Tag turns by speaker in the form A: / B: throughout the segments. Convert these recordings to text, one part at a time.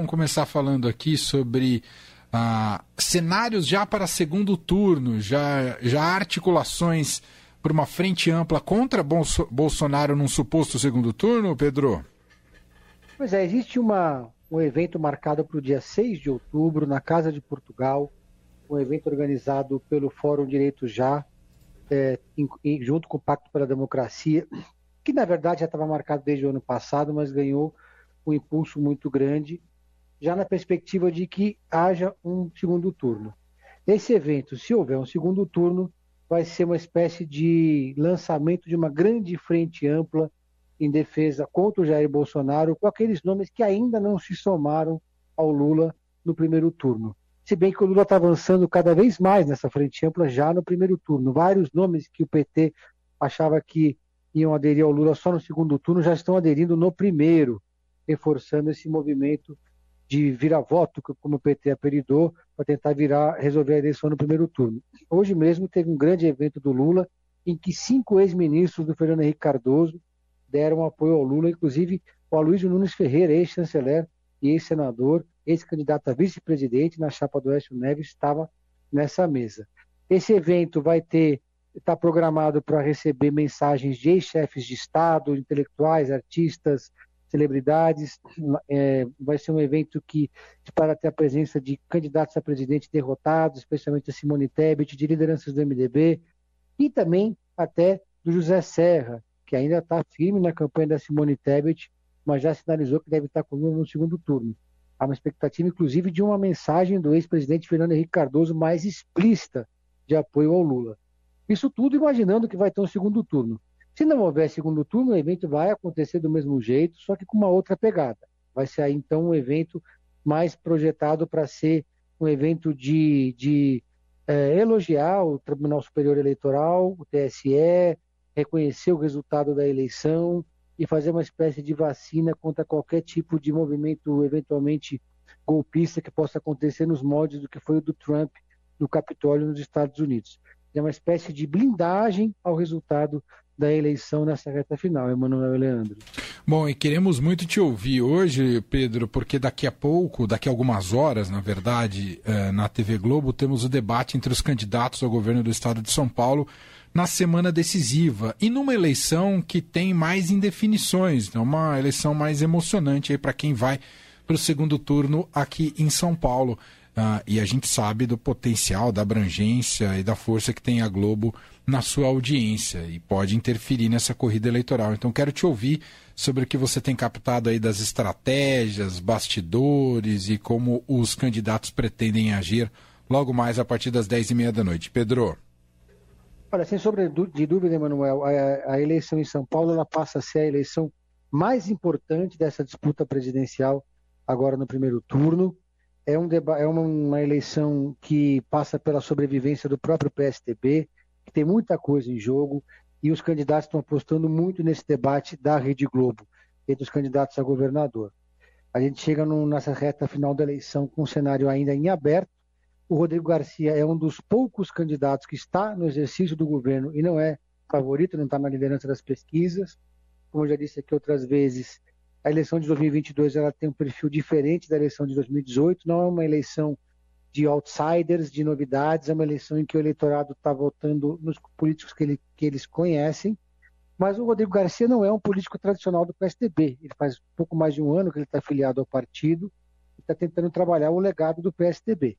A: vamos começar falando aqui sobre ah, cenários já para segundo turno, já, já articulações por uma frente ampla contra Bolso Bolsonaro num suposto segundo turno, Pedro?
B: Pois é, existe uma, um evento marcado para o dia 6 de outubro, na Casa de Portugal, um evento organizado pelo Fórum Direito Já, é, em, junto com o Pacto pela Democracia, que na verdade já estava marcado desde o ano passado, mas ganhou um impulso muito grande, já na perspectiva de que haja um segundo turno. Esse evento, se houver um segundo turno, vai ser uma espécie de lançamento de uma grande frente ampla em defesa contra o Jair Bolsonaro, com aqueles nomes que ainda não se somaram ao Lula no primeiro turno. Se bem que o Lula está avançando cada vez mais nessa frente ampla já no primeiro turno. Vários nomes que o PT achava que iam aderir ao Lula só no segundo turno já estão aderindo no primeiro, reforçando esse movimento de vira-voto, como o PT apelidou, para tentar virar, resolver a eleição no primeiro turno. Hoje mesmo teve um grande evento do Lula, em que cinco ex-ministros do Fernando Henrique Cardoso deram apoio ao Lula, inclusive o Aloysio Nunes Ferreira, ex-chanceler e ex-senador, ex-candidato a vice-presidente na chapa do Écio Neves, estava nessa mesa. Esse evento vai ter está programado para receber mensagens de ex-chefes de Estado, intelectuais, artistas, celebridades. É, vai ser um evento que para ter a presença de candidatos a presidente derrotados, especialmente a Simone Tebet, de lideranças do MDB, e também até do José Serra, que ainda está firme na campanha da Simone Tebet, mas já sinalizou que deve estar com Lula no segundo turno. Há uma expectativa, inclusive, de uma mensagem do ex-presidente Fernando Henrique Cardoso mais explícita de apoio ao Lula. Isso tudo imaginando que vai ter um segundo turno. Se não houver segundo turno, o evento vai acontecer do mesmo jeito, só que com uma outra pegada. Vai ser aí, então, um evento mais projetado para ser um evento de, de é, elogiar o Tribunal Superior Eleitoral, o TSE, reconhecer o resultado da eleição e fazer uma espécie de vacina contra qualquer tipo de movimento eventualmente golpista que possa acontecer nos moldes do que foi o do Trump no Capitólio nos Estados Unidos. É uma espécie de blindagem ao resultado da eleição nessa reta final, Emanuel Leandro.
A: Bom, e queremos muito te ouvir hoje, Pedro, porque daqui a pouco, daqui a algumas horas, na verdade, eh, na TV Globo, temos o debate entre os candidatos ao governo do estado de São Paulo na semana decisiva e numa eleição que tem mais indefinições, é uma eleição mais emocionante aí para quem vai para o segundo turno aqui em São Paulo. Uh, e a gente sabe do potencial, da abrangência e da força que tem a Globo na sua audiência e pode interferir nessa corrida eleitoral. Então quero te ouvir sobre o que você tem captado aí das estratégias, bastidores e como os candidatos pretendem agir logo mais a partir das 10 e meia da noite. Pedro.
B: Olha, sem sombra de dúvida, Emanuel, a, a eleição em São Paulo ela passa a ser a eleição mais importante dessa disputa presidencial agora no primeiro turno. É, um é uma, uma, eleição que passa pela sobrevivência do próprio PSDB, que tem muita coisa em jogo, e os candidatos estão apostando muito nesse debate da Rede Globo, entre os candidatos a governador. A gente chega no, nessa reta final da eleição com um cenário ainda em aberto, o Rodrigo Garcia é um dos poucos candidatos que está no exercício do governo e não é favorito, não está na liderança das pesquisas. Como eu já disse aqui outras vezes, a eleição de 2022 ela tem um perfil diferente da eleição de 2018. Não é uma eleição de outsiders, de novidades, é uma eleição em que o eleitorado está votando nos políticos que, ele, que eles conhecem. Mas o Rodrigo Garcia não é um político tradicional do PSDB. Ele faz pouco mais de um ano que ele está afiliado ao partido e está tentando trabalhar o legado do PSDB.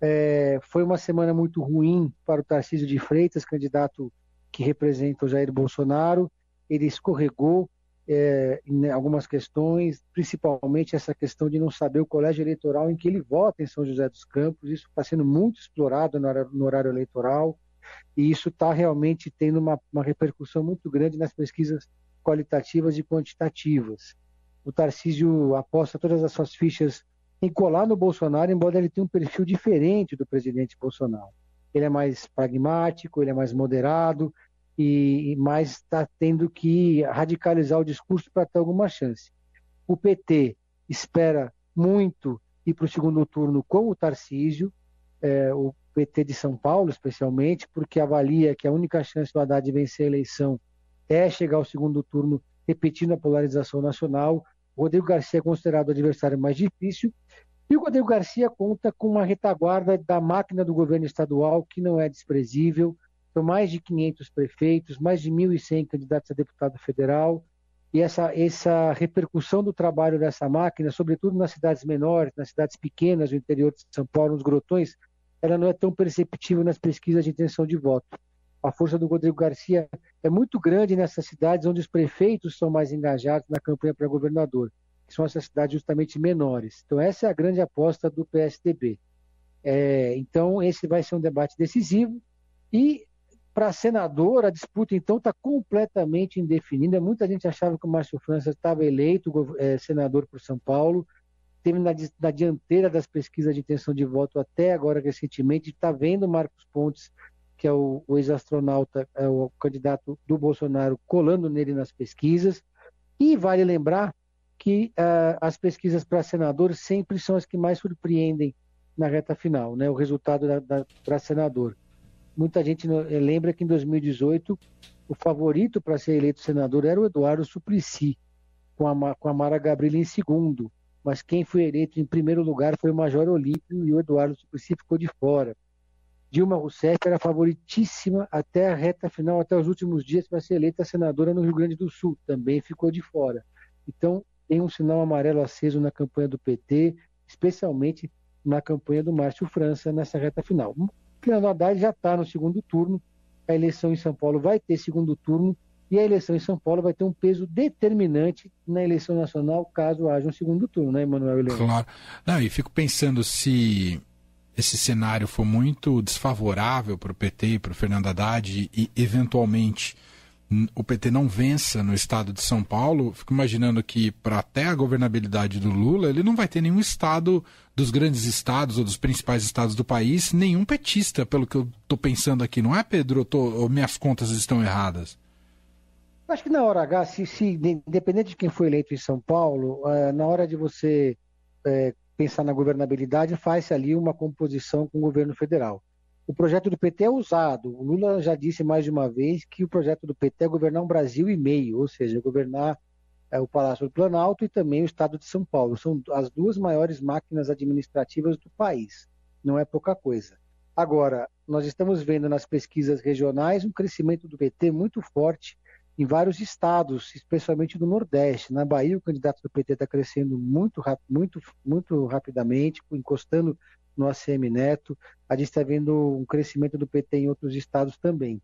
B: É, foi uma semana muito ruim para o Tarcísio de Freitas, candidato que representa o Jair Bolsonaro. Ele escorregou é, em algumas questões, principalmente essa questão de não saber o colégio eleitoral em que ele vota em São José dos Campos. Isso está sendo muito explorado no horário, no horário eleitoral e isso está realmente tendo uma, uma repercussão muito grande nas pesquisas qualitativas e quantitativas. O Tarcísio aposta todas as suas fichas em colar no Bolsonaro, embora ele tenha um perfil diferente do presidente Bolsonaro. Ele é mais pragmático, ele é mais moderado e, mais está tendo que radicalizar o discurso para ter alguma chance. O PT espera muito ir para o segundo turno com o Tarcísio, é, o PT de São Paulo, especialmente, porque avalia que a única chance do Haddad vencer a eleição é chegar ao segundo turno repetindo a polarização nacional O Rodrigo Garcia é considerado o adversário mais difícil. E o Rodrigo Garcia conta com uma retaguarda da máquina do governo estadual que não é desprezível. São mais de 500 prefeitos, mais de 1.100 candidatos a deputado federal. E essa, essa repercussão do trabalho dessa máquina, sobretudo nas cidades menores, nas cidades pequenas do interior de São Paulo, nos grotões, ela não é tão perceptível nas pesquisas de intenção de voto. A força do Rodrigo Garcia é muito grande nessas cidades onde os prefeitos são mais engajados na campanha para governador, que são essas cidades justamente menores. Então, essa é a grande aposta do PSDB. É, então, esse vai ser um debate decisivo. E, para senador, a disputa, então, está completamente indefinida. Muita gente achava que o Márcio França estava eleito é, senador por São Paulo, teve na, na, dianteira das pesquisas de intenção de voto até agora, recentemente, está vendo Marcos Pontes que é o, o ex-astronauta, é o candidato do Bolsonaro, colando nele nas pesquisas. E vale lembrar que uh, as pesquisas para senador sempre são as que mais surpreendem na reta final, né? o resultado para senador. Muita gente lembra que em 2018 o favorito para ser eleito senador era o Eduardo Suplicy, com a, com a Mara Gabriela em segundo. Mas quem foi eleito em primeiro lugar foi o Major Olímpio e o Eduardo Suplicy ficou de fora. Dilma Rousseff era favoritíssima até a reta final, até os últimos dias, para ser eleita senadora no Rio Grande do Sul. Também ficou de fora. Então, tem um sinal amarelo aceso na campanha do PT, especialmente na campanha do Márcio França nessa reta final. Fernando Haddad já está no segundo turno, a eleição em São Paulo vai ter segundo turno, e a eleição em São Paulo vai ter um peso determinante na eleição nacional, caso haja um segundo turno, né, Emanuel
A: Leão? Claro. Não, e fico pensando se esse cenário for muito desfavorável para o PT para o Fernando Haddad e, eventualmente, o PT não vença no estado de São Paulo, fico imaginando que para até a governabilidade do Lula, ele não vai ter nenhum estado dos grandes estados ou dos principais estados do país, nenhum petista, pelo que eu estou pensando aqui, não é, Pedro? Tô, ou minhas contas estão erradas?
B: Acho que na hora H, se, se, independente de quem foi eleito em São Paulo, uh, na hora de você uh, pensar na governabilidade, faz-se ali uma composição com o governo federal. O projeto do PT é usado. O Lula já disse mais de uma vez que o projeto do PT é governar um Brasil e meio, ou seja, governar é, o Palácio do Planalto e também o Estado de São Paulo. São as duas maiores máquinas administrativas do país. Não é pouca coisa. Agora, nós estamos vendo nas pesquisas regionais um crescimento do PT muito forte em vários estados, especialmente do Nordeste. Na Bahia, o candidato do PT está crescendo muito, muito, muito rapidamente, encostando no ACM Neto. A gente está vendo um crescimento do PT em outros estados também.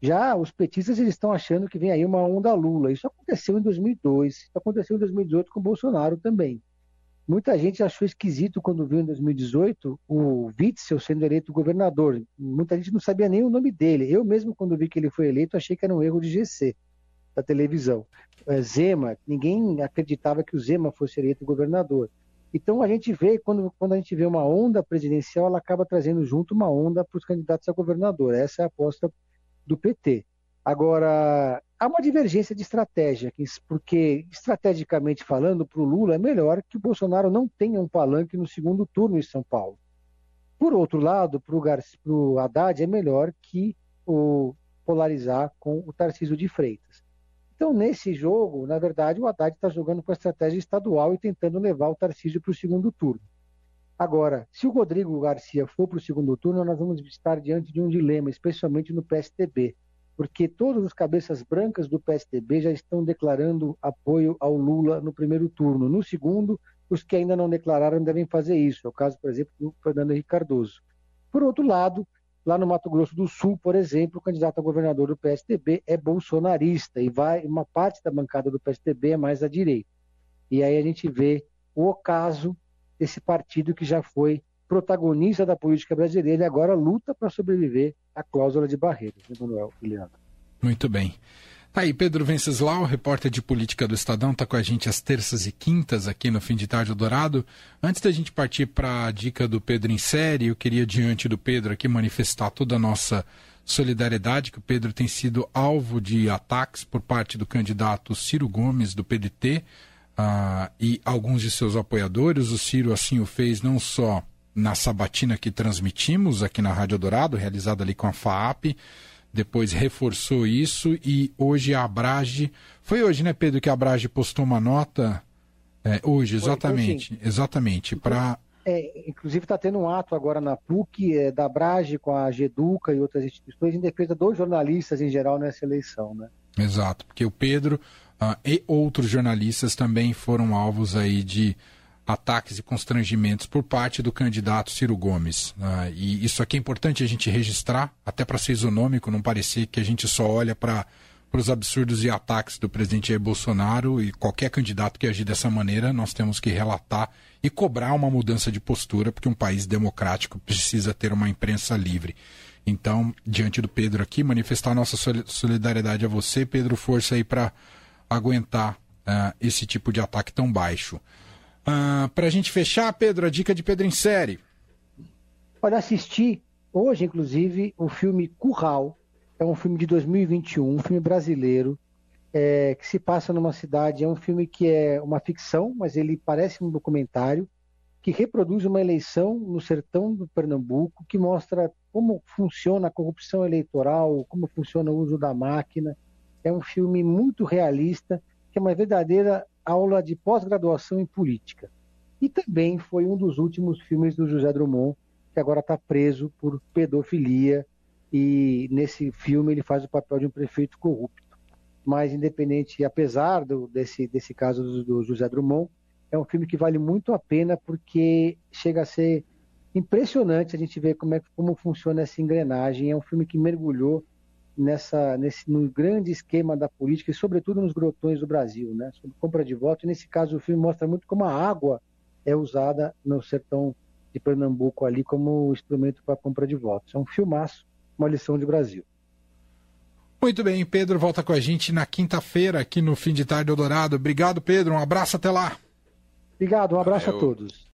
B: Já os petistas eles estão achando que vem aí uma onda Lula. Isso aconteceu em 2002, isso aconteceu em 2018 com Bolsonaro também. Muita gente achou esquisito quando viu em 2018 o Witzel sendo eleito governador. Muita gente não sabia nem o nome dele. Eu mesmo, quando vi que ele foi eleito, achei que era um erro de GC da televisão. É, Zema, ninguém acreditava que o Zema fosse eleito governador. Então a gente vê, quando, quando a gente vê uma onda presidencial, ela acaba trazendo junto uma onda para os candidatos a governador. Essa é a aposta do PT. Agora, há uma divergência de estratégia, porque estrategicamente falando, para o Lula é melhor que o Bolsonaro não tenha um palanque no segundo turno em São Paulo. Por outro lado, para o Haddad é melhor que o polarizar com o Tarcísio de Freitas. Então, nesse jogo, na verdade, o Haddad está jogando com a estratégia estadual e tentando levar o Tarcísio para o segundo turno. Agora, se o Rodrigo Garcia for para o segundo turno, nós vamos estar diante de um dilema, especialmente no PSDB, porque todos os cabeças brancas do PSDB já estão declarando apoio ao Lula no primeiro turno. No segundo, os que ainda não declararam devem fazer isso. É o caso, por exemplo, do Fernando Henrique Cardoso. Por outro lado, Lá no Mato Grosso do Sul, por exemplo, o candidato a governador do PSDB é bolsonarista e vai uma parte da bancada do PSDB é mais à direita. E aí a gente vê o ocaso desse partido que já foi protagonista da política brasileira e agora luta para sobreviver à cláusula de barreiras, Emanuel e Leandro.
A: Muito bem. Tá aí, Pedro Venceslau, repórter de política do Estadão, está com a gente às terças e quintas aqui no Fim de Tarde Dourado. Antes da gente partir para a dica do Pedro em série, eu queria, diante do Pedro aqui, manifestar toda a nossa solidariedade, que o Pedro tem sido alvo de ataques por parte do candidato Ciro Gomes, do PDT, uh, ah, e alguns de seus apoiadores. O Ciro assim o fez não só na sabatina que transmitimos aqui na Rádio Dourado, realizada ali com a FAAP, depois reforçou isso e hoje a Abrage. Foi hoje, né, Pedro, que a Abrage postou uma nota É, hoje, exatamente, então, exatamente. Para
B: é, inclusive está tendo um ato agora na PUC, é, da Brage com a Geduca e outras instituições em defesa dos jornalistas em geral nessa eleição, né?
A: Exato, porque o Pedro uh, e outros jornalistas também foram alvos aí de ataques e constrangimentos por parte do candidato Ciro Gomes. Uh, e isso aqui é importante a gente registrar, até para ser isonômico, não parecer que a gente só olha para os absurdos e ataques do presidente Jair Bolsonaro e qualquer candidato que agir dessa maneira, nós temos que relatar e cobrar uma mudança de postura, porque um país democrático precisa ter uma imprensa livre. Então, diante do Pedro aqui, manifestar nossa solidariedade a você, Pedro, força aí para aguentar uh, esse tipo de ataque tão baixo. Ah, para a gente fechar, Pedro, a dica de Pedro em série.
B: Olha, assisti hoje, inclusive, o filme Curral, é um filme de 2021, um filme brasileiro, é, que se passa numa cidade. É um filme que é uma ficção, mas ele parece um documentário que reproduz uma eleição no sertão do Pernambuco, que mostra como funciona a corrupção eleitoral, como funciona o uso da máquina. É um filme muito realista, que é uma verdadeira aula de pós-graduação em política. E também foi um dos últimos filmes do José Drummond, que agora está preso por pedofilia e nesse filme ele faz o papel de um prefeito corrupto. Mas independente, apesar do, desse, desse caso do, do José Drummond, é um filme que vale muito a pena porque chega a ser impressionante a gente ver como, é, como funciona essa engrenagem. É um filme que mergulhou nessa, nesse, no grande esquema da política e, sobretudo, nos grotões do Brasil, né? sobre compra de voto. E nesse caso, o filme mostra muito como a água é usada no sertão de Pernambuco ali como instrumento para compra de votos. É um filmaço uma lição de Brasil.
A: Muito bem, Pedro volta com a gente na quinta-feira aqui no Fim de Tarde Eldorado. Obrigado, Pedro. Um abraço até lá.
B: Obrigado, um abraço Valeu. a todos.